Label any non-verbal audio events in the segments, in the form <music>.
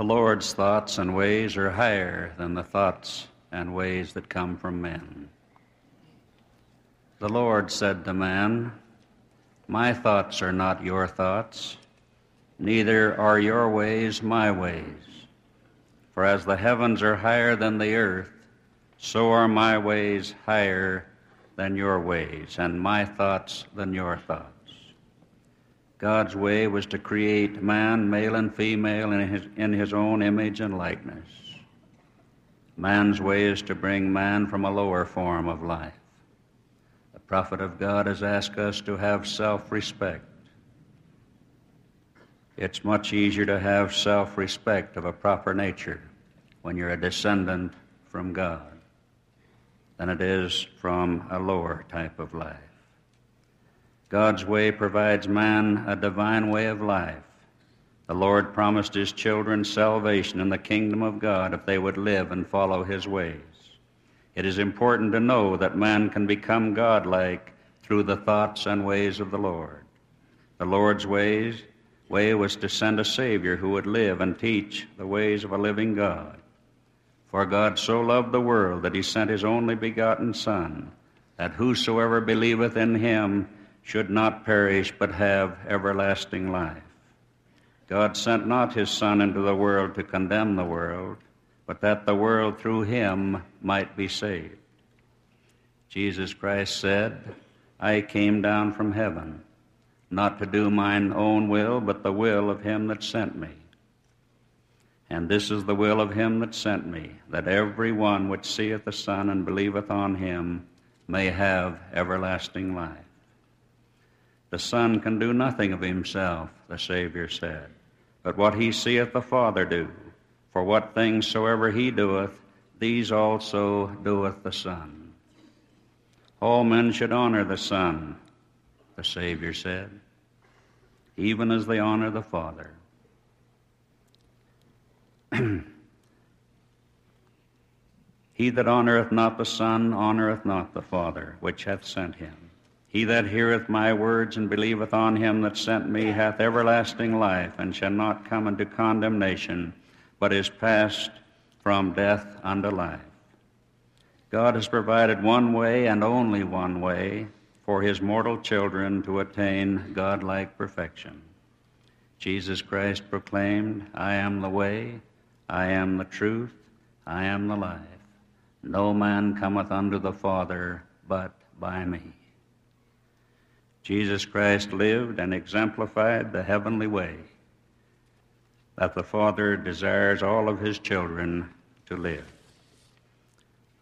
The Lord's thoughts and ways are higher than the thoughts and ways that come from men. The Lord said to man, My thoughts are not your thoughts, neither are your ways my ways. For as the heavens are higher than the earth, so are my ways higher than your ways, and my thoughts than your thoughts. God's way was to create man, male and female, in his, in his own image and likeness. Man's way is to bring man from a lower form of life. The prophet of God has asked us to have self respect. It's much easier to have self respect of a proper nature when you're a descendant from God than it is from a lower type of life. God's way provides man a divine way of life. The Lord promised his children salvation in the kingdom of God if they would live and follow his ways. It is important to know that man can become godlike through the thoughts and ways of the Lord. The Lord's ways way was to send a Savior who would live and teach the ways of a living God. For God so loved the world that he sent his only begotten Son, that whosoever believeth in him should not perish but have everlasting life. God sent not his Son into the world to condemn the world, but that the world through him might be saved. Jesus Christ said, I came down from heaven, not to do mine own will, but the will of him that sent me. And this is the will of him that sent me, that every one which seeth the Son and believeth on him may have everlasting life. The Son can do nothing of himself, the Savior said, but what he seeth the Father do. For what things soever he doeth, these also doeth the Son. All men should honor the Son, the Savior said, even as they honor the Father. <clears throat> he that honoreth not the Son honoreth not the Father, which hath sent him. He that heareth my words and believeth on him that sent me hath everlasting life, and shall not come into condemnation, but is passed from death unto life. God has provided one way and only one way for his mortal children to attain godlike perfection. Jesus Christ proclaimed, I am the way, I am the truth, I am the life. No man cometh unto the Father but by me. Jesus Christ lived and exemplified the heavenly way that the Father desires all of his children to live.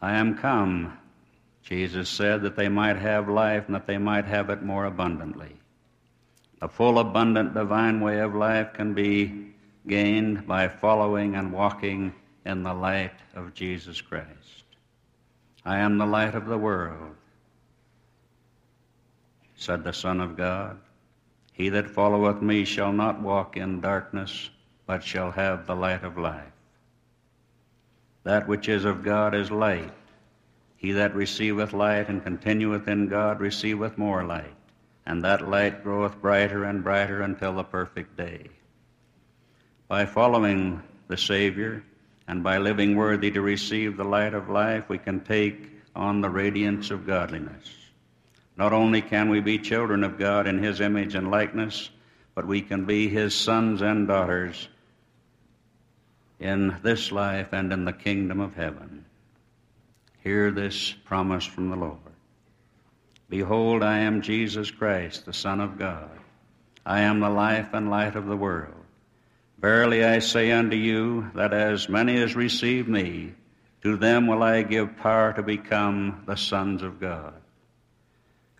I am come, Jesus said, that they might have life and that they might have it more abundantly. A full, abundant, divine way of life can be gained by following and walking in the light of Jesus Christ. I am the light of the world said the Son of God. He that followeth me shall not walk in darkness, but shall have the light of life. That which is of God is light. He that receiveth light and continueth in God receiveth more light, and that light groweth brighter and brighter until the perfect day. By following the Savior and by living worthy to receive the light of life, we can take on the radiance of godliness. Not only can we be children of God in His image and likeness, but we can be His sons and daughters in this life and in the kingdom of heaven. Hear this promise from the Lord. Behold, I am Jesus Christ, the Son of God. I am the life and light of the world. Verily I say unto you that as many as receive me, to them will I give power to become the sons of God.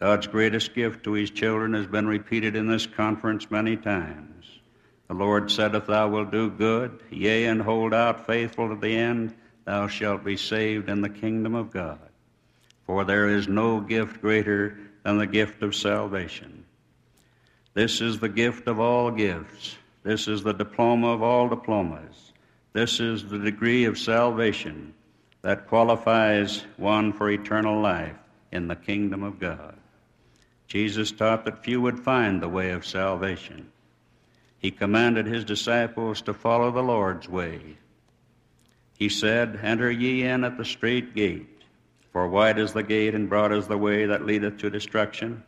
God's greatest gift to his children has been repeated in this conference many times. The Lord said, If thou wilt do good, yea, and hold out faithful to the end, thou shalt be saved in the kingdom of God. For there is no gift greater than the gift of salvation. This is the gift of all gifts. This is the diploma of all diplomas. This is the degree of salvation that qualifies one for eternal life in the kingdom of God. Jesus taught that few would find the way of salvation. he commanded his disciples to follow the Lord's way. He said, Enter ye in at the strait gate, for wide is the gate and broad is the way that leadeth to destruction,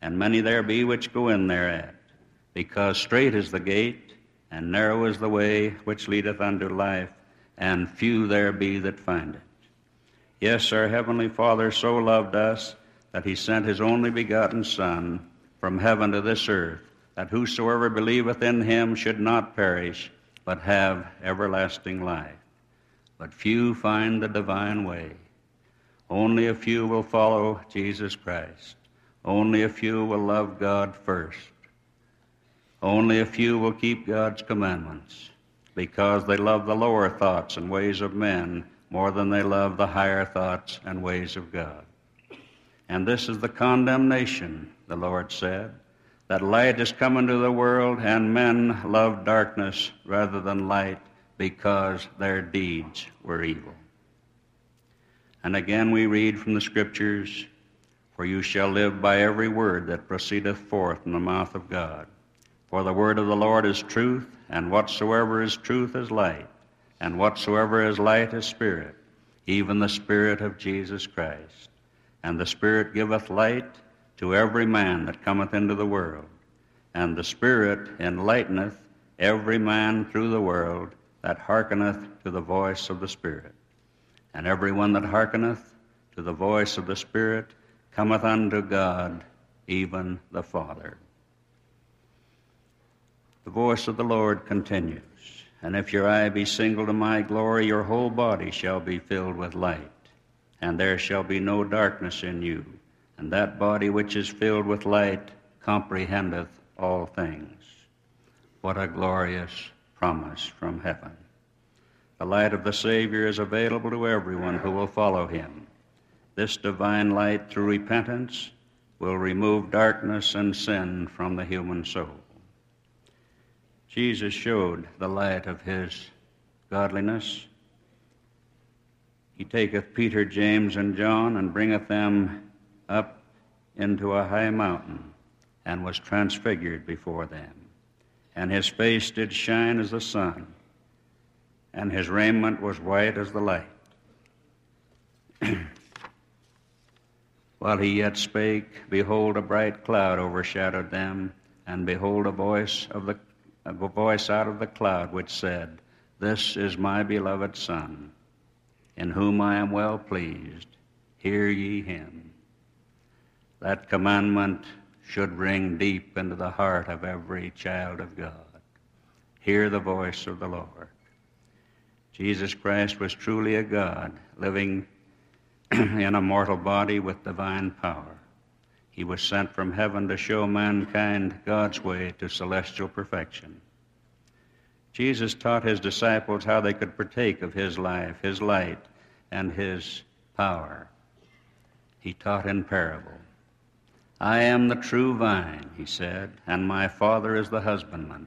and many there be which go in thereat. Because strait is the gate, and narrow is the way which leadeth unto life, and few there be that find it. Yes, our Heavenly Father so loved us that he sent his only begotten Son from heaven to this earth that whosoever believeth in him should not perish, but have everlasting life. But few find the divine way. Only a few will follow Jesus Christ. Only a few will love God first. Only a few will keep God's commandments because they love the lower thoughts and ways of men more than they love the higher thoughts and ways of God. And this is the condemnation, the Lord said that light is come into the world, and men love darkness rather than light because their deeds were evil. And again we read from the Scriptures, For you shall live by every word that proceedeth forth from the mouth of God. For the word of the Lord is truth, and whatsoever is truth is light, and whatsoever is light is spirit, even the Spirit of Jesus Christ. And the Spirit giveth light to every man that cometh into the world. And the Spirit enlighteneth every man through the world that hearkeneth to the voice of the Spirit. And every one that hearkeneth to the voice of the Spirit cometh unto God, even the Father. The voice of the Lord continues. And if your eye be single to my glory, your whole body shall be filled with light, and there shall be no darkness in you and that body which is filled with light comprehendeth all things. What a glorious promise from heaven. The light of the Savior is available to everyone who will follow him. This divine light, through repentance, will remove darkness and sin from the human soul. Jesus showed the light of his godliness. He taketh Peter, James, and John, and bringeth them up into a high mountain and was transfigured before them. And his face did shine as the sun, and his raiment was white as the light. <clears throat> While he yet spake, behold, a bright cloud overshadowed them, and behold, a voice of the a voice out of the cloud which said, This is my beloved Son, in whom I am well pleased. Hear ye him. That commandment should ring deep into the heart of every child of God. Hear the voice of the Lord. Jesus Christ was truly a God living <clears throat> in a mortal body with divine power. He was sent from heaven to show mankind God's way to celestial perfection. Jesus taught his disciples how they could partake of his life, his light, and his power. He taught in parable. I am the true vine, he said, and my Father is the husbandman.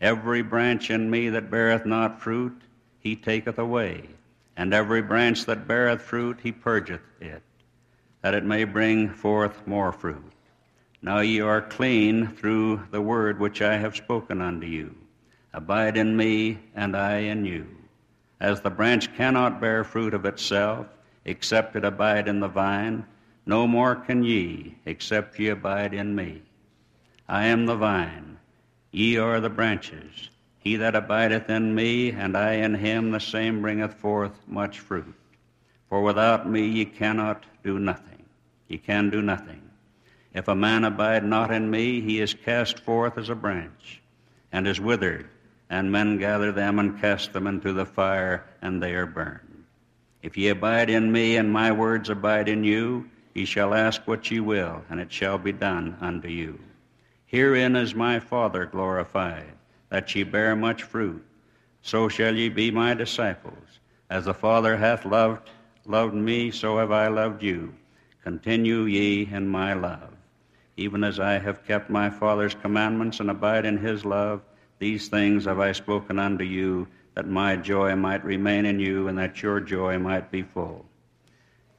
Every branch in me that beareth not fruit, he taketh away, and every branch that beareth fruit, he purgeth it, that it may bring forth more fruit. Now ye are clean through the word which I have spoken unto you. Abide in me, and I in you. As the branch cannot bear fruit of itself, except it abide in the vine, no more can ye, except ye abide in me. I am the vine, ye are the branches. He that abideth in me, and I in him, the same bringeth forth much fruit. For without me ye cannot do nothing. Ye can do nothing. If a man abide not in me, he is cast forth as a branch, and is withered, and men gather them and cast them into the fire, and they are burned. If ye abide in me, and my words abide in you, Ye shall ask what ye will, and it shall be done unto you. Herein is my Father glorified, that ye bear much fruit. So shall ye be my disciples. As the Father hath loved, loved me, so have I loved you. Continue ye in my love. Even as I have kept my Father's commandments and abide in his love, these things have I spoken unto you, that my joy might remain in you, and that your joy might be full.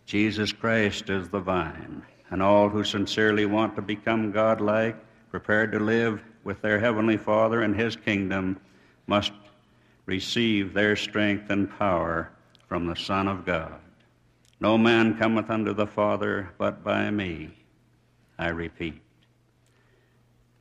Jesus Christ is the vine, and all who sincerely want to become godlike prepared to live with their Heavenly Father in His kingdom, must receive their strength and power from the Son of God. No man cometh unto the Father but by me. I repeat.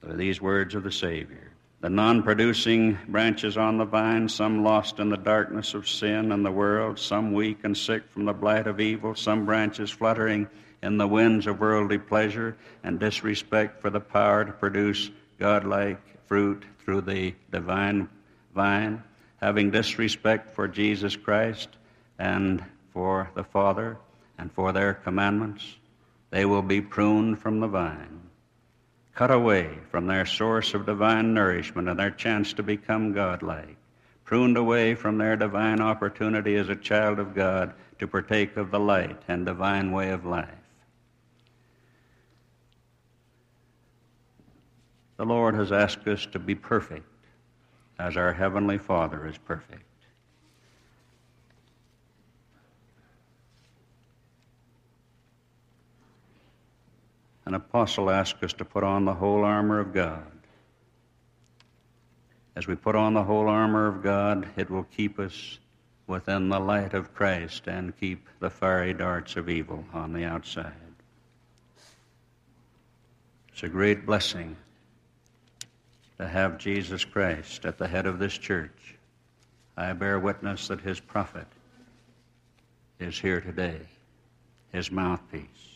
These words of the Savior. The non producing branches on the vine, some lost in the darkness of sin and the world, some weak and sick from the blight of evil, some branches fluttering in the winds of worldly pleasure and disrespect for the power to produce godlike fruit through the divine vine, having disrespect for Jesus Christ and for the Father and for their commandments, they will be pruned from the vine, cut away from their source of divine nourishment and their chance to become godlike, pruned away from their divine opportunity as a child of God to partake of the light and divine way of life. The Lord has asked us to be perfect as our Heavenly Father is perfect. An apostle asked us to put on the whole armor of God. As we put on the whole armor of God, it will keep us within the light of Christ and keep the fiery darts of evil on the outside. It's a great blessing to have Jesus Christ at the head of this church. I bear witness that his prophet is here today, his mouthpiece.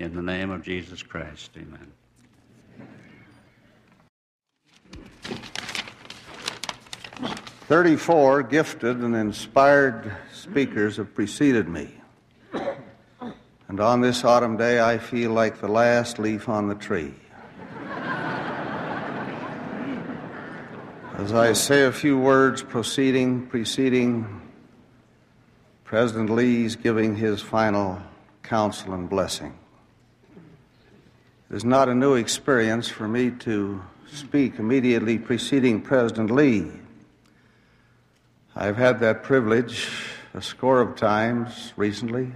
In the name of Jesus Christ, amen. Thirty-four gifted and inspired speakers have preceded me. And on this autumn day, I feel like the last leaf on the tree. As I say a few words proceeding, preceding President Lee's giving his final counsel and blessing. It is not a new experience for me to speak immediately preceding President Lee. I've had that privilege a score of times recently.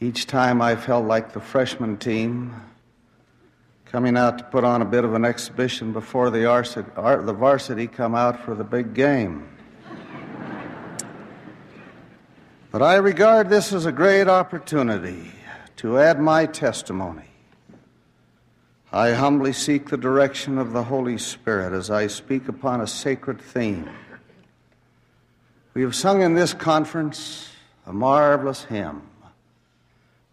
Each time I felt like the freshman team coming out to put on a bit of an exhibition before the, varsity, the varsity come out for the big game. But I regard this as a great opportunity to add my testimony. I humbly seek the direction of the Holy Spirit as I speak upon a sacred theme. We have sung in this conference a marvelous hymn,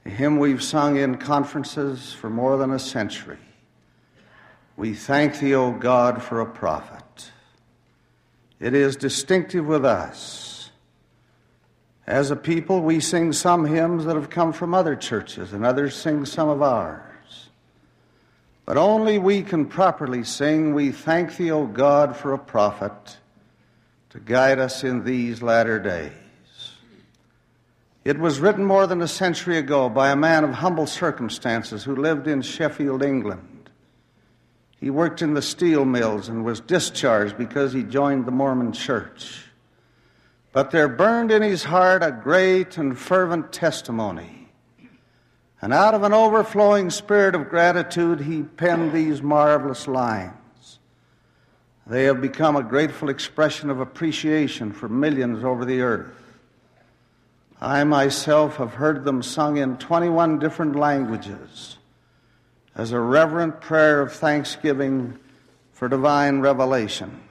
a hymn we've sung in conferences for more than a century. We thank thee, O God, for a prophet. It is distinctive with us. As a people, we sing some hymns that have come from other churches, and others sing some of ours. But only we can properly sing, We thank thee, O God, for a prophet to guide us in these latter days. It was written more than a century ago by a man of humble circumstances who lived in Sheffield, England. He worked in the steel mills and was discharged because he joined the Mormon church. But there burned in his heart a great and fervent testimony. And out of an overflowing spirit of gratitude, he penned these marvelous lines. They have become a grateful expression of appreciation for millions over the earth. I myself have heard them sung in 21 different languages as a reverent prayer of thanksgiving for divine revelation.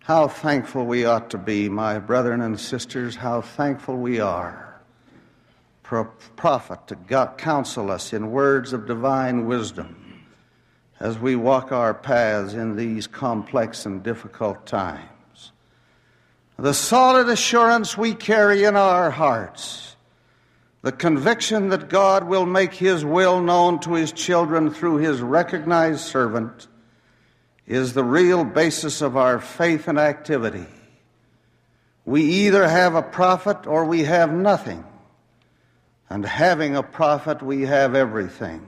How thankful we ought to be, my brethren and sisters, how thankful we are prophet to counsel us in words of divine wisdom as we walk our paths in these complex and difficult times. The solid assurance we carry in our hearts the conviction that God will make His will known to His children through His recognized servant is the real basis of our faith and activity. We either have a prophet or we have nothing. And having a prophet, we have everything.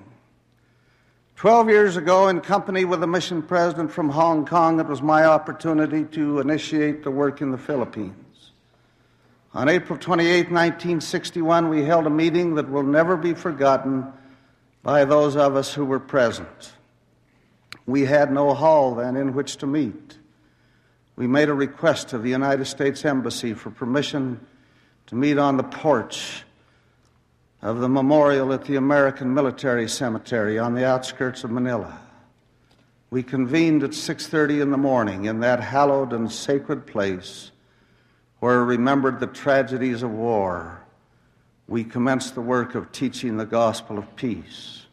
Twelve years ago, in company with a mission president from Hong Kong, it was my opportunity to initiate the work in the Philippines. On April 28, 1961, we held a meeting that will never be forgotten by those of us who were present. We had no hall then in which to meet. We made a request to the United States Embassy for permission to meet on the porch of the memorial at the American Military Cemetery on the outskirts of Manila. We convened at 6:30 in the morning in that hallowed and sacred place where remembered the tragedies of war. We commenced the work of teaching the gospel of peace.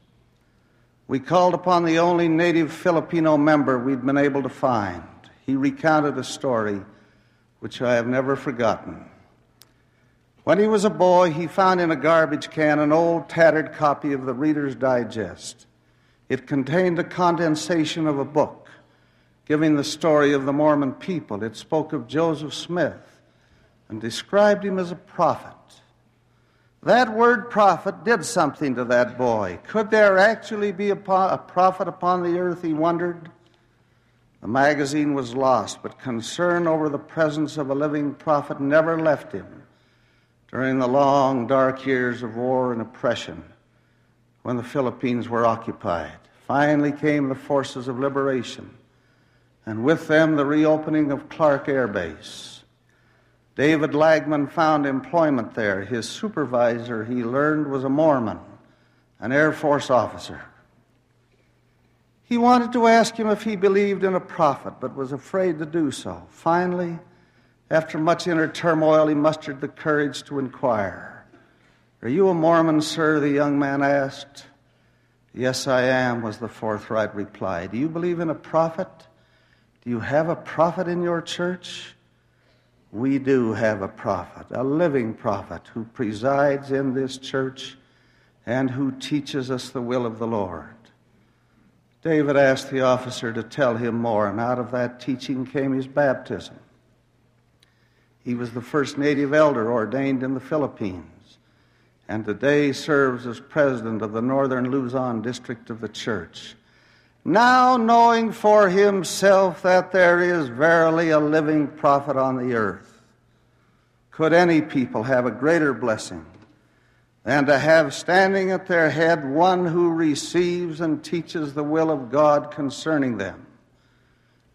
We called upon the only native Filipino member we'd been able to find. He recounted a story which I have never forgotten. When he was a boy, he found in a garbage can an old tattered copy of the Reader's Digest. It contained a condensation of a book giving the story of the Mormon people. It spoke of Joseph Smith and described him as a prophet. That word prophet did something to that boy. Could there actually be a, prophet upon the earth, he wondered? The magazine was lost, but concern over the presence of a living prophet never left him during the long, dark years of war and oppression when the Philippines were occupied. Finally came the forces of liberation, and with them the reopening of Clark Air Base. David Lagman found employment there. His supervisor, he learned, was a Mormon, an Air Force officer. He wanted to ask him if he believed in a prophet, but was afraid to do so. Finally, after much inner turmoil, he mustered the courage to inquire. Are you a Mormon, sir? the young man asked. Yes, I am, was the forthright reply. Do you believe in a prophet? Do you have a prophet in your church? We do have a prophet, a living prophet who presides in this church and who teaches us the will of the Lord. David asked the officer to tell him more, and out of that teaching came his baptism. He was the first native elder ordained in the Philippines, and today serves as president of the northern Luzon district of the church. Now, knowing for himself that there is verily a living prophet on the earth, could any people have a greater blessing and to have standing at their head one who receives and teaches the will of God concerning them.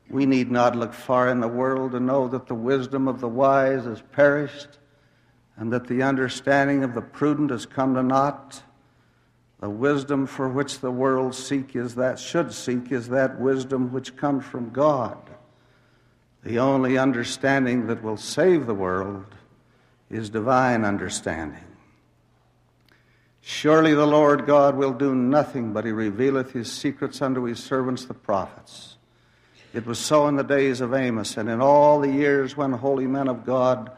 We need not look far in the world to know that the wisdom of the wise has perished and that the understanding of the prudent has come to naught. The wisdom for which the world seek is that should seek is that wisdom which comes from God. The only understanding that will save the world is divine understanding. Surely the Lord God will do nothing but he revealeth his secrets unto his servants the prophets. It was so in the days of Amos, and in all the years when holy men of God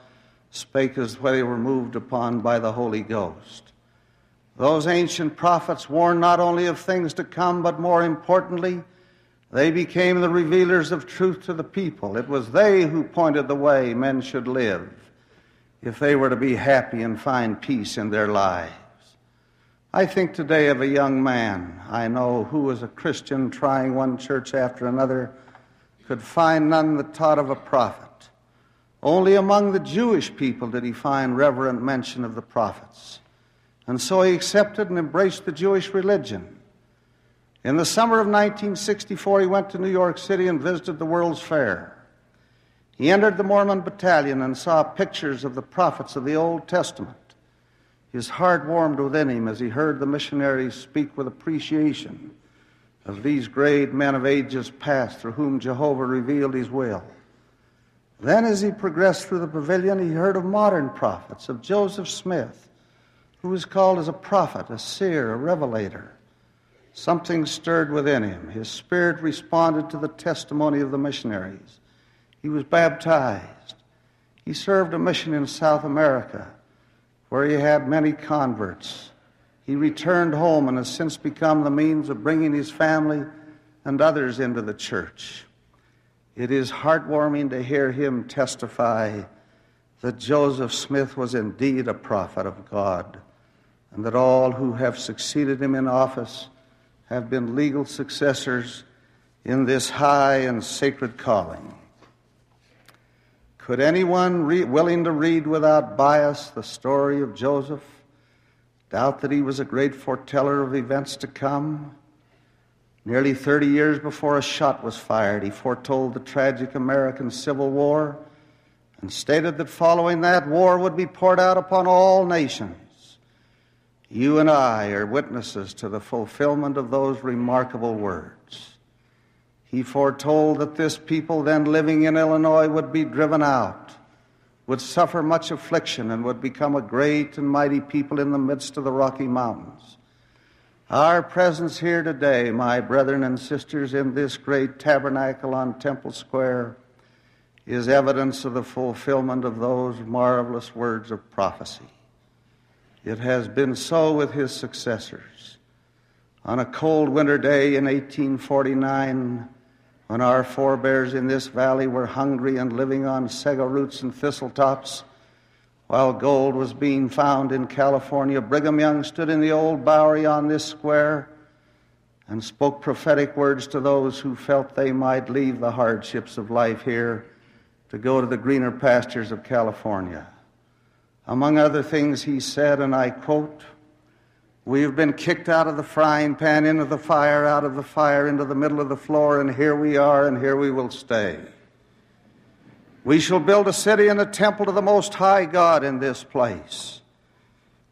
spake as they were moved upon by the Holy Ghost. Those ancient prophets warned not only of things to come, but more importantly, they became the revealers of truth to the people. It was they who pointed the way men should live if they were to be happy and find peace in their lives. I think today of a young man I know who was a Christian trying one church after another, could find none that taught of a prophet. Only among the Jewish people did he find reverent mention of the prophets. And so he accepted and embraced the Jewish religion. In the summer of 1964, he went to New York City and visited the World's Fair. He entered the Mormon pavilion and saw pictures of the prophets of the Old Testament. His heart warmed within him as he heard the missionaries speak with appreciation of these great men of ages past through whom Jehovah revealed his will. Then, as he progressed through the pavilion, he heard of modern prophets, of Joseph Smith, who was called as a prophet, a seer, a revelator. Something stirred within him. His spirit responded to the testimony of the missionaries. He was baptized. He served a mission in South America where he had many converts. He returned home and has since become the means of bringing his family and others into the church. It is heartwarming to hear him testify that Joseph Smith was indeed a prophet of God and that all who have succeeded him in office have been legal successors in this high and sacred calling. Could anyone re- willing to read without bias the story of Joseph doubt that he was a great foreteller of events to come. Nearly 30 years before a shot was fired, he foretold the tragic American Civil War and stated that following that, war would be poured out upon all nations. You and I are witnesses to the fulfillment of those remarkable words. He foretold that this people then living in Illinois would be driven out, would suffer much affliction, and would become a great and mighty people in the midst of the Rocky Mountains. Our presence here today, my brethren and sisters, in this great tabernacle on Temple Square, is evidence of the fulfillment of those marvelous words of prophecy. It has been so with his successors. On a cold winter day in 1849, when our forebears in this valley were hungry and living on sego roots and thistle tops, while gold was being found in California, Brigham Young stood in the old Bowery on this square and spoke prophetic words to those who felt they might leave the hardships of life here to go to the greener pastures of California. Among other things, he said, and I quote, We have been kicked out of the frying pan into the fire, out of the fire into the middle of the floor, and here we are, and here we will stay. We shall build a city and a temple to the Most High God in this place.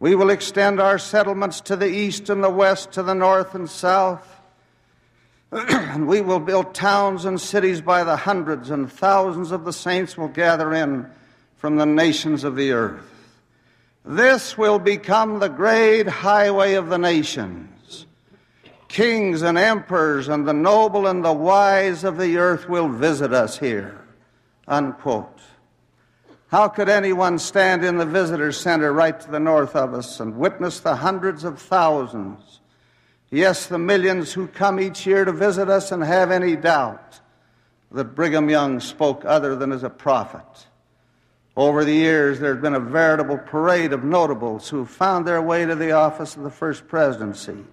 We will extend our settlements to the east and the west, to the north and south. <clears throat> and we will build towns and cities by the hundreds, and thousands of the saints will gather in from the nations of the earth. This will become the great highway of the nations. Kings and emperors and the noble and the wise of the earth will visit us here. Unquote. How could anyone stand in the visitor center right to the north of us and witness the hundreds of thousands, yes, the millions who come each year to visit us and have any doubt that Brigham Young spoke other than as a prophet? Over the years, there's been a veritable parade of notables who have found their way to the office of the First Presidency.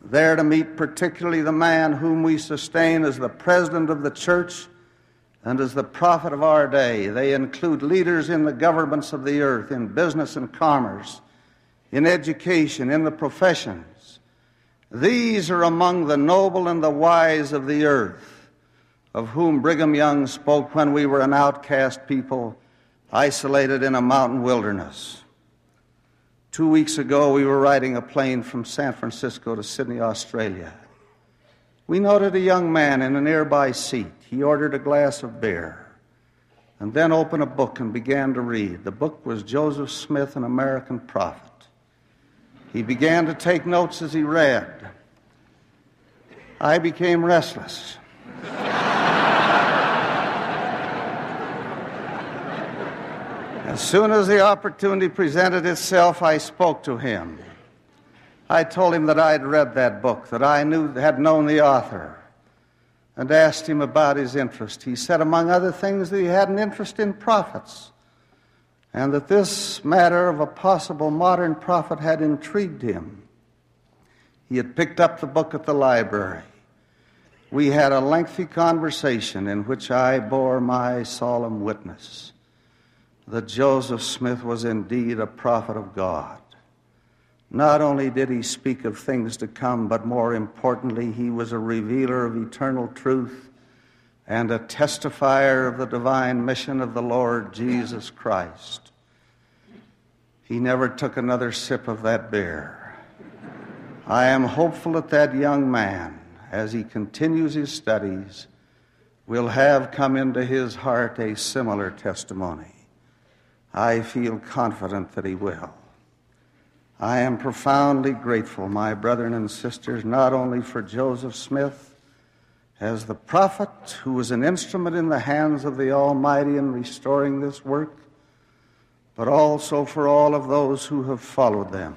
There to meet particularly the man whom we sustain as the President of the Church and as the prophet of our day. They include leaders in the governments of the earth, in business and commerce, in education, in the professions. These are among the noble and the wise of the earth, of whom Brigham Young spoke when we were an outcast people, isolated in a mountain wilderness. Two weeks ago, we were riding a plane from San Francisco to Sydney, Australia. We noted a young man in a nearby seat. He ordered a glass of beer and then opened a book and began to read. The book was Joseph Smith, an American prophet. He began to take notes as he read. I became restless. As soon as the opportunity presented itself, I spoke to him. I told him that I had read that book, that I knew, had known the author, and asked him about his interest. He said, among other things, that he had an interest in prophets, and that this matter of a possible modern prophet had intrigued him. He had picked up the book at the library. We had a lengthy conversation in which I bore my solemn witness that Joseph Smith was indeed a prophet of God. Not only did he speak of things to come, but more importantly, he was a revealer of eternal truth and a testifier of the divine mission of the Lord Jesus Christ. He never took another sip of that beer. I am hopeful that that young man, as he continues his studies, will have come into his heart a similar testimony. I feel confident that he will. I am profoundly grateful, my brethren and sisters, not only for Joseph Smith as the prophet who was an instrument in the hands of the Almighty in restoring this work, but also for all of those who have followed them.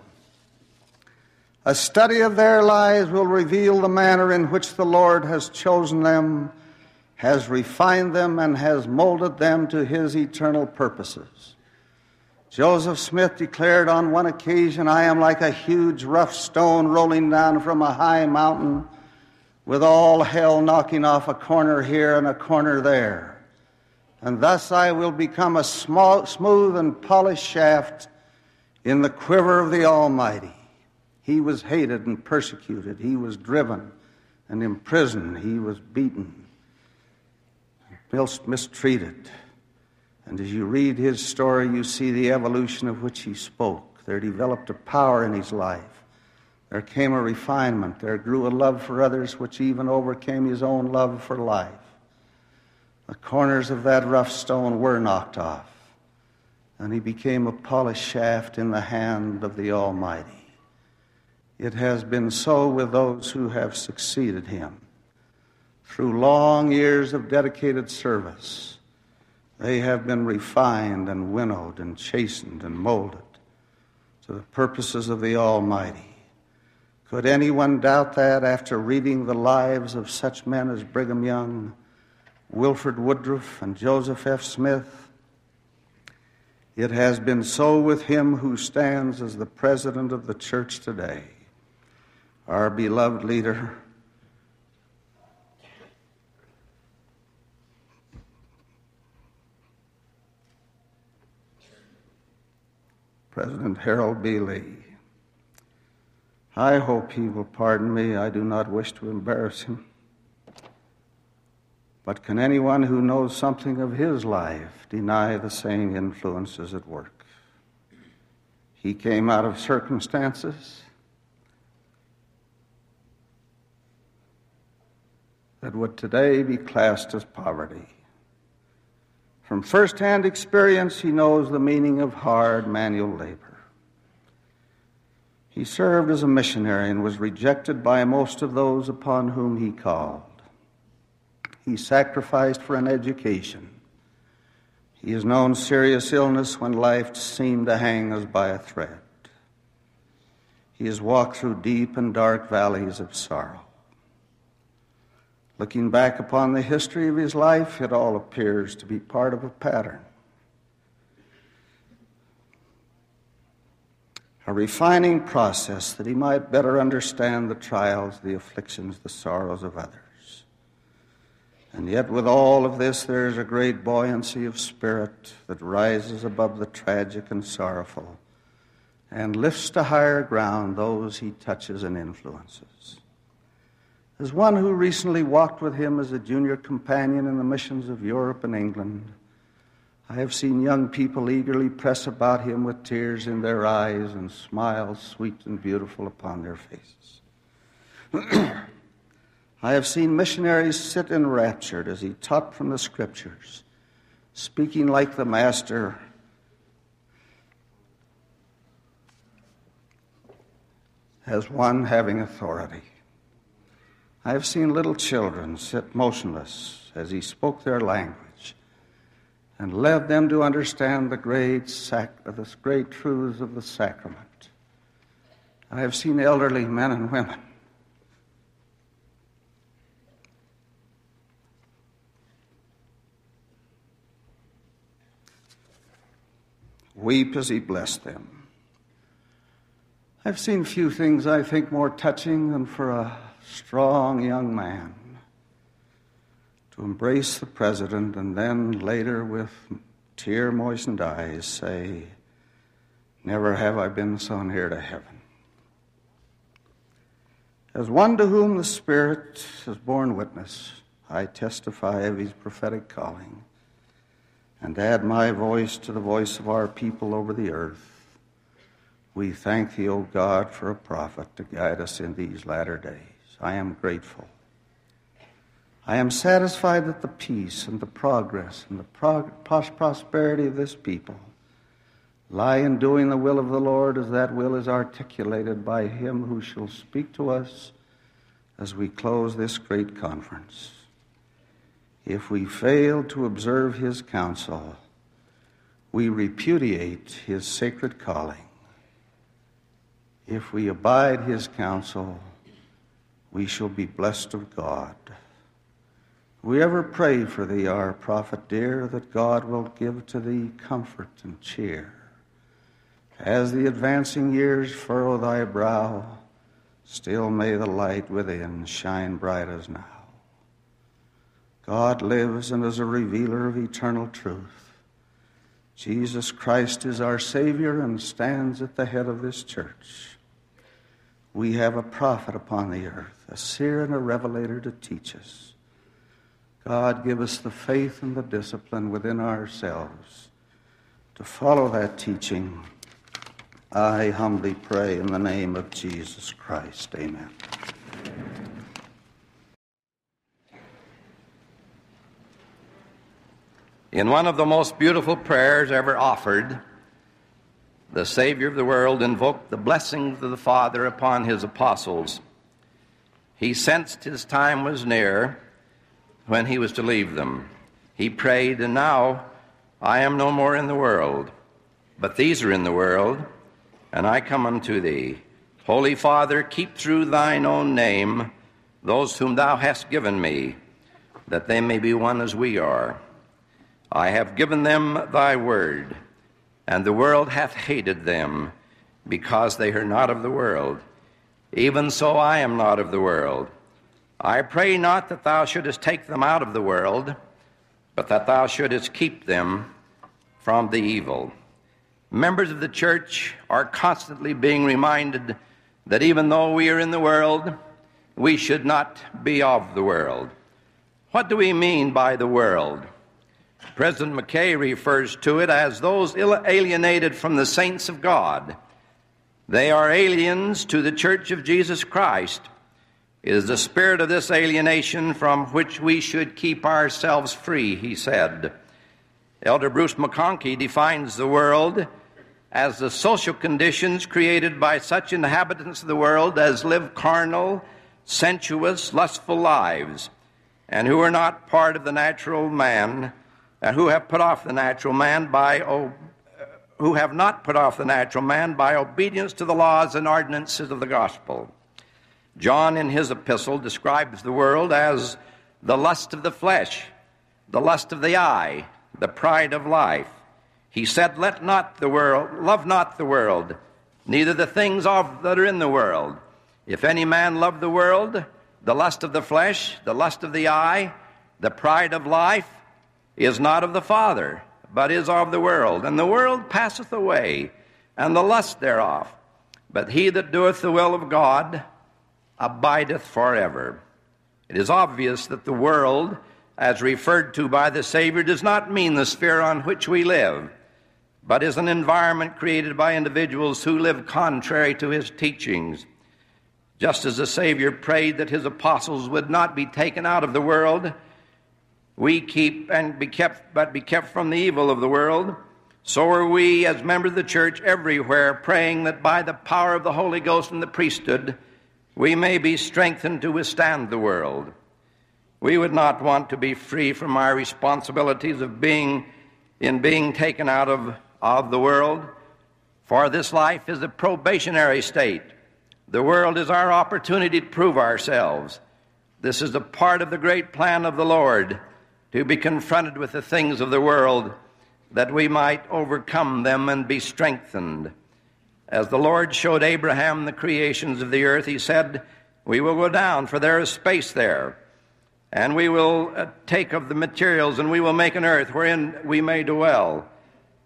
A study of their lives will reveal the manner in which the Lord has chosen them, has refined them, and has molded them to His eternal purposes. Joseph Smith declared on one occasion, I am like a huge rough stone rolling down from a high mountain with all hell knocking off a corner here and a corner there. And thus I will become a small, smooth and polished shaft in the quiver of the Almighty. He was hated and persecuted. He was driven and imprisoned. He was beaten, mistreated. And as you read his story, you see the evolution of which he spoke. There developed a power in his life. There came a refinement. There grew a love for others which even overcame his own love for life. The corners of that rough stone were knocked off, and he became a polished shaft in the hand of the Almighty. It has been so with those who have succeeded him. Through long years of dedicated service, they have been refined and winnowed and chastened and molded to the purposes of the Almighty. Could anyone doubt that after reading the lives of such men as Brigham Young, Wilford Woodruff, and Joseph F. Smith? It has been so with him who stands as the president of the church today our beloved leader, President Harold B. Lee. I hope he will pardon me. I do not wish to embarrass him. But can anyone who knows something of his life deny the same influences at work? He came out of circumstances that would today be classed as poverty. From first-hand experience, he knows the meaning of hard manual labor. He served as a missionary and was rejected by most of those upon whom he called. He sacrificed for an education. He has known serious illness when life seemed to hang as by a thread. He has walked through deep and dark valleys of sorrow. Looking back upon the history of his life, it all appears to be part of a pattern. A refining process that he might better understand the trials, the afflictions, the sorrows of others. And yet, with all of this, there is a great buoyancy of spirit that rises above the tragic and sorrowful and lifts to higher ground those he touches and influences. As one who recently walked with him as a junior companion in the missions of Europe and England, I have seen young people eagerly press about him with tears in their eyes and smiles sweet and beautiful upon their faces. <clears throat> I have seen missionaries sit enraptured as he taught from the scriptures, speaking like the Master as one having authority. I have seen little children sit motionless as he spoke their language and led them to understand the great, sac- the great truths of the sacrament. I have seen elderly men and women weep as he blessed them. I've seen few things I think more touching than for a strong young man to embrace the president and then later with tear moistened eyes say, Never have I been so near to heaven. As one to whom the Spirit has borne witness, I testify of his prophetic calling and add my voice to the voice of our people over the earth. We thank thee, O God, for a prophet to guide us in these latter days. I am grateful. I am satisfied that the peace and the progress and the prog- prosperity of this people lie in doing the will of the Lord as that will is articulated by him who shall speak to us as we close this great conference. If we fail to observe his counsel, we repudiate his sacred calling. If we abide his counsel, we shall be blessed of God. We ever pray for thee, our prophet dear, that God will give to thee comfort and cheer. As the advancing years furrow thy brow, still may the light within shine bright as now. God lives and is a revealer of eternal truth. Jesus Christ is our Savior and stands at the head of this church. We have a prophet upon the earth, a seer and a revelator to teach us. God, give us the faith and the discipline within ourselves to follow that teaching. I humbly pray in the name of Jesus Christ. Amen. In one of the most beautiful prayers ever offered, the Savior of the world invoked the blessings of the Father upon his apostles. He sensed his time was near when he was to leave them. He prayed, And now I am no more in the world, but these are in the world, and I come unto thee. Holy Father, keep through thine own name those whom thou hast given me, that they may be one as we are. I have given them thy word, and the world hath hated them, because they are not of the world. Even so I am not of the world. I pray not that thou shouldest take them out of the world, but that thou shouldest keep them from the evil. Members of the church are constantly being reminded that even though we are in the world, we should not be of the world. What do we mean by the world? President McKay refers to it as those alienated from the saints of God. They are aliens to the Church of Jesus Christ. It is the spirit of this alienation from which we should keep ourselves free, he said. Elder Bruce McConkie defines the world as the social conditions created by such inhabitants of the world as live carnal, sensuous, lustful lives, and who are not part of the natural man uh, who have put off the natural man by oh, who have not put off the natural man by obedience to the laws and ordinances of the gospel. John, in his epistle, describes the world as the lust of the flesh, the lust of the eye, the pride of life. He said, Let not the world, love not the world, neither the things of that are in the world. If any man love the world, the lust of the flesh, the lust of the eye, the pride of life, is not of the Father, but is of the world. And the world passeth away, and the lust thereof. But he that doeth the will of God abideth forever. It is obvious that the world, as referred to by the Savior, does not mean the sphere on which we live, but is an environment created by individuals who live contrary to his teachings. Just as the Savior prayed that his apostles would not be taken out of the world, we keep and be kept, but be kept from the evil of the world. So are we, as members of the church, everywhere praying that by the power of the Holy Ghost and the priesthood, we may be strengthened to withstand the world. We would not want to be free from our responsibilities of being in being taken out of, of the world, for this life is a probationary state. The world is our opportunity to prove ourselves. This is a part of the great plan of the Lord to be confronted with the things of the world that we might overcome them and be strengthened. As the Lord showed Abraham the creations of the earth, he said, We will go down, for there is space there. And we will uh, take of the materials, and we will make an earth wherein we may dwell.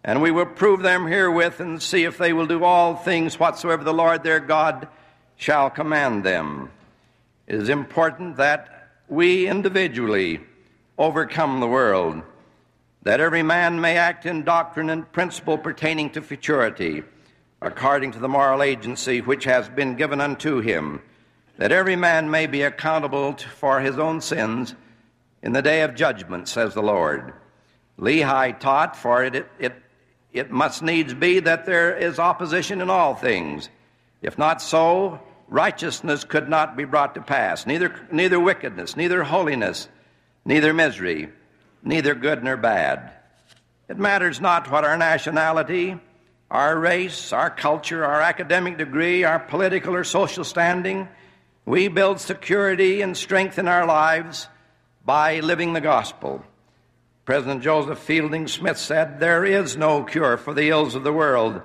And we will prove them herewith, and see if they will do all things whatsoever the Lord their God shall command them. It is important that we individually overcome the world, that every man may act in doctrine and principle pertaining to futurity, according to the moral agency which has been given unto him, that every man may be accountable for his own sins in the day of judgment, says the Lord. Lehi taught, for it, it, it must needs be that there is opposition in all things. If not so, righteousness could not be brought to pass, neither, neither wickedness, neither holiness, neither misery, neither good nor bad. It matters not what our nationality, our race, our culture, our academic degree, our political or social standing. We build security and strength in our lives by living the gospel. President Joseph Fielding Smith said, There is no cure for the ills of the world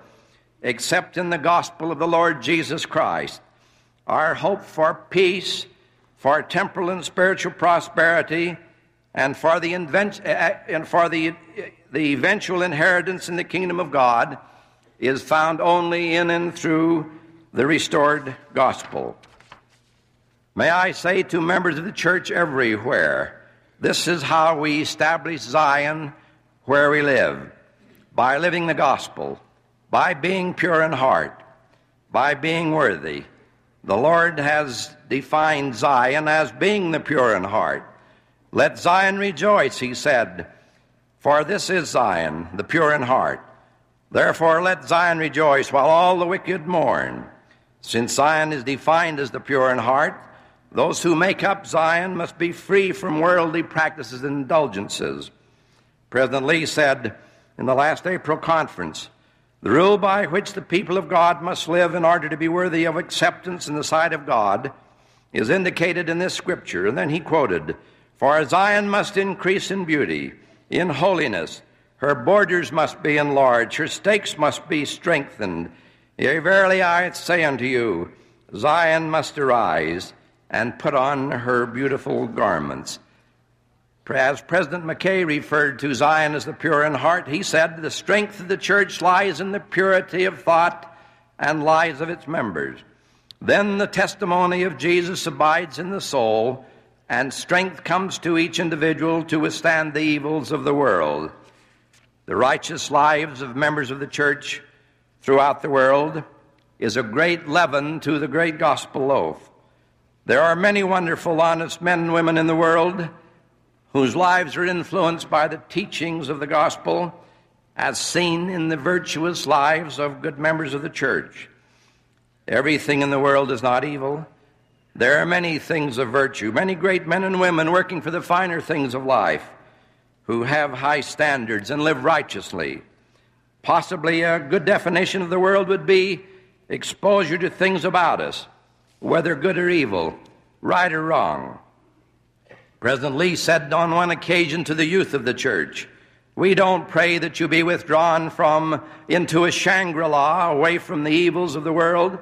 except in the gospel of the Lord Jesus Christ. Our hope for peace, for temporal and spiritual prosperity, and for the, invent- eh, eh, and for the, eh, the eventual inheritance in the kingdom of God is found only in and through the restored gospel. May I say to members of the church everywhere, this is how we establish Zion where we live by living the gospel, by being pure in heart, by being worthy. The Lord has defined Zion as being the pure in heart. Let Zion rejoice, he said, for this is Zion, the pure in heart. Therefore, let Zion rejoice while all the wicked mourn. Since Zion is defined as the pure in heart, those who make up Zion must be free from worldly practices and indulgences. President Lee said in the last April conference the rule by which the people of God must live in order to be worthy of acceptance in the sight of God is indicated in this scripture. And then he quoted, For Zion must increase in beauty, in holiness. Her borders must be enlarged, her stakes must be strengthened. Yea, verily I say unto you, Zion must arise and put on her beautiful garments. As President McKay referred to Zion as the pure in heart, he said, The strength of the church lies in the purity of thought and lives of its members. Then the testimony of Jesus abides in the soul, and strength comes to each individual to withstand the evils of the world. The righteous lives of members of the church throughout the world is a great leaven to the great gospel loaf. There are many wonderful, honest men and women in the world whose lives are influenced by the teachings of the gospel as seen in the virtuous lives of good members of the church. Everything in the world is not evil. There are many things of virtue, many great men and women working for the finer things of life who have high standards and live righteously. Possibly a good definition of the world would be exposure to things about us, whether good or evil, right or wrong. President Lee said on one occasion to the youth of the church, we don't pray that you be withdrawn from into a Shangri-La away from the evils of the world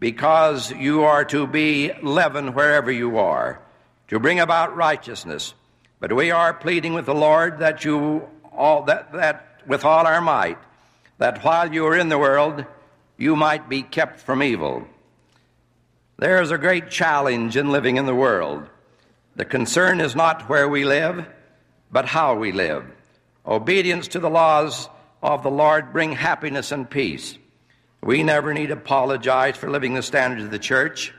because you are to be leaven wherever you are to bring about righteousness but we are pleading with the Lord that you all that that with all our might that while you are in the world you might be kept from evil there is a great challenge in living in the world the concern is not where we live, but how we live. Obedience to the laws of the Lord bring happiness and peace. We never need apologize for living the standards of the church.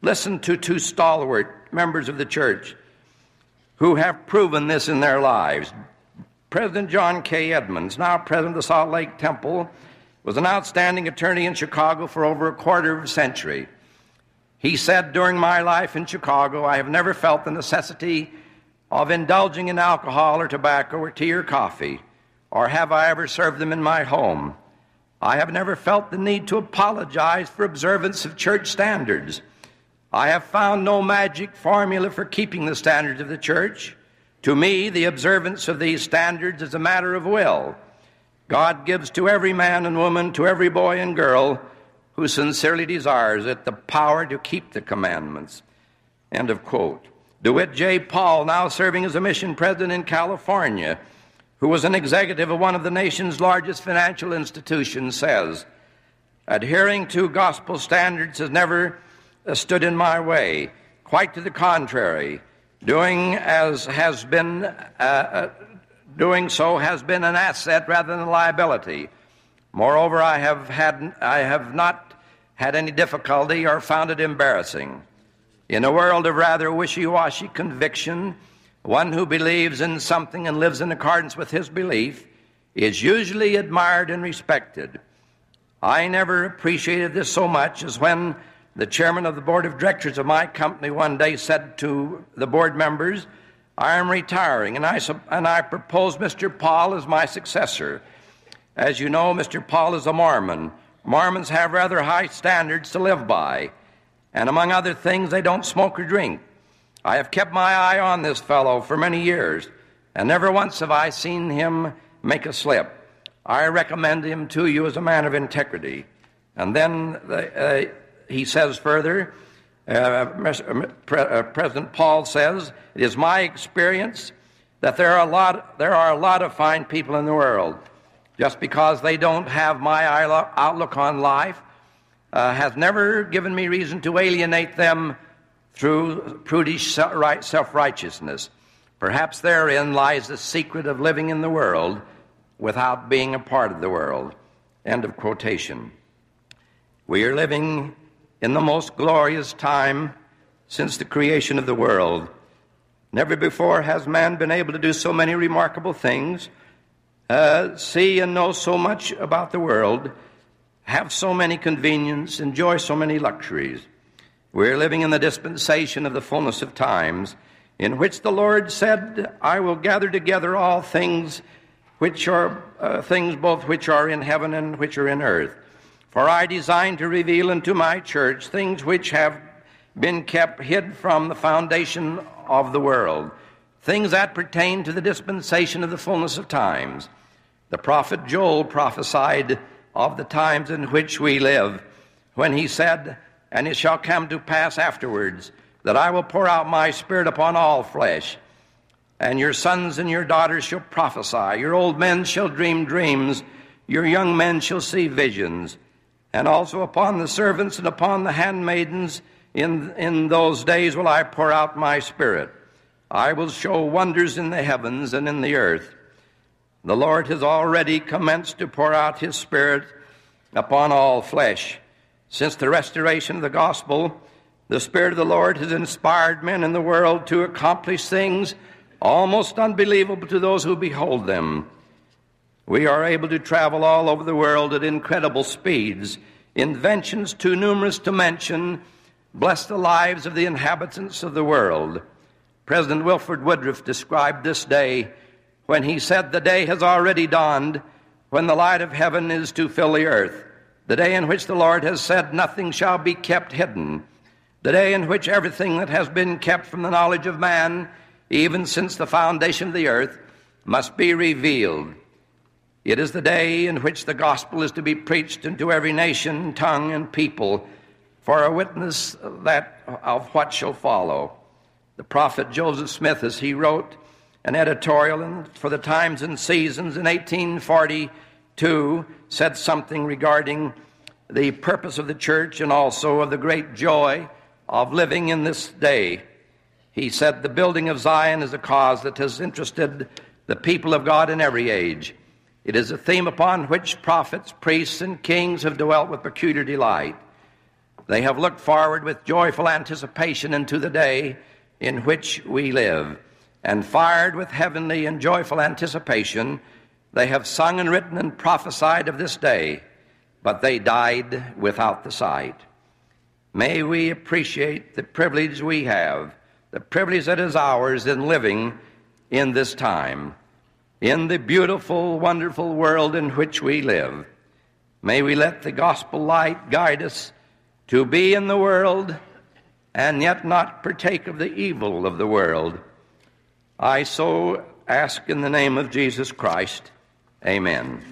Listen to two stalwart members of the church who have proven this in their lives. President John K. Edmonds, now president of the Salt Lake Temple, was an outstanding attorney in Chicago for over a quarter of a century. He said, During my life in Chicago, I have never felt the necessity of indulging in alcohol or tobacco or tea or coffee, or have I ever served them in my home. I have never felt the need to apologize for observance of church standards. I have found no magic formula for keeping the standards of the church. To me, the observance of these standards is a matter of will. God gives to every man and woman, to every boy and girl, who sincerely desires it the power to keep the commandments. End of quote. DeWitt J. Paul, now serving as a mission president in California, who was an executive of one of the nation's largest financial institutions, says, Adhering to gospel standards has never uh, stood in my way. Quite to the contrary, doing as has been uh, uh, doing so has been an asset rather than a liability. Moreover, I have, had, I have not had any difficulty or found it embarrassing. In a world of rather wishy washy conviction, one who believes in something and lives in accordance with his belief is usually admired and respected. I never appreciated this so much as when the chairman of the board of directors of my company one day said to the board members, I am retiring and I, and I propose Mr. Paul as my successor. As you know, Mr. Paul is a Mormon. Mormons have rather high standards to live by, and among other things, they don't smoke or drink. I have kept my eye on this fellow for many years, and never once have I seen him make a slip. I recommend him to you as a man of integrity. And then the, uh, he says further, Uh, uh, President Paul says, It is my experience that there are, a lot, there are a lot of fine people in the world. Just because they don't have my outlook on life uh, has never given me reason to alienate them through prudish self righteousness. Perhaps therein lies the secret of living in the world without being a part of the world. End of quotation. We are living in the most glorious time since the creation of the world. Never before has man been able to do so many remarkable things, uh, see and know so much about the world, have so many conveniences, enjoy so many luxuries. We're living in the dispensation of the fullness of times, in which the Lord said, I will gather together all things which are uh, things both which are in heaven and which are in earth. For I design to reveal unto my church things which have been kept hid from the foundation of the world, things that pertain to the dispensation of the fullness of times. The prophet Joel prophesied of the times in which we live, when he said, And it shall come to pass afterwards that I will pour out my spirit upon all flesh. And your sons and your daughters shall prophesy, your old men shall dream dreams, your young men shall see visions and also upon the servants and upon the handmaidens in, in those days will I pour out my spirit. I will show wonders in the heavens and in the earth. The Lord has already commenced to pour out his spirit upon all flesh. Since the restoration of the gospel, the Spirit of the Lord has inspired men in the world to accomplish things almost unbelievable to those who behold them. We are able to travel all over the world at incredible speeds. Inventions too numerous to mention bless the lives of the inhabitants of the world. President Wilford Woodruff described this day when he said, The day has already dawned when the light of heaven is to fill the earth. The day in which the Lord has said, Nothing shall be kept hidden. The day in which everything that has been kept from the knowledge of man, even since the foundation of the earth, must be revealed. It is the day in which the gospel is to be preached into every nation, tongue, and people for a witness that of what shall follow. The prophet Joseph Smith, as he wrote an editorial for the Times and Seasons in 1842, said something regarding the purpose of the church and also of the great joy of living in this day. He said, The building of Zion is a cause that has interested the people of God in every age. It is a theme upon which prophets, priests, and kings have dwelt with peculiar delight. They have looked forward with joyful anticipation into the day in which we live, and fired with heavenly and joyful anticipation, they have sung and written and prophesied of this day, but they died without the sight. May we appreciate the privilege we have, the privilege that is ours in living in this time in the beautiful, wonderful world in which we live. May we let the gospel light guide us to be in the world and yet not partake of the evil of the world. I so ask in the name of Jesus Christ. Amen.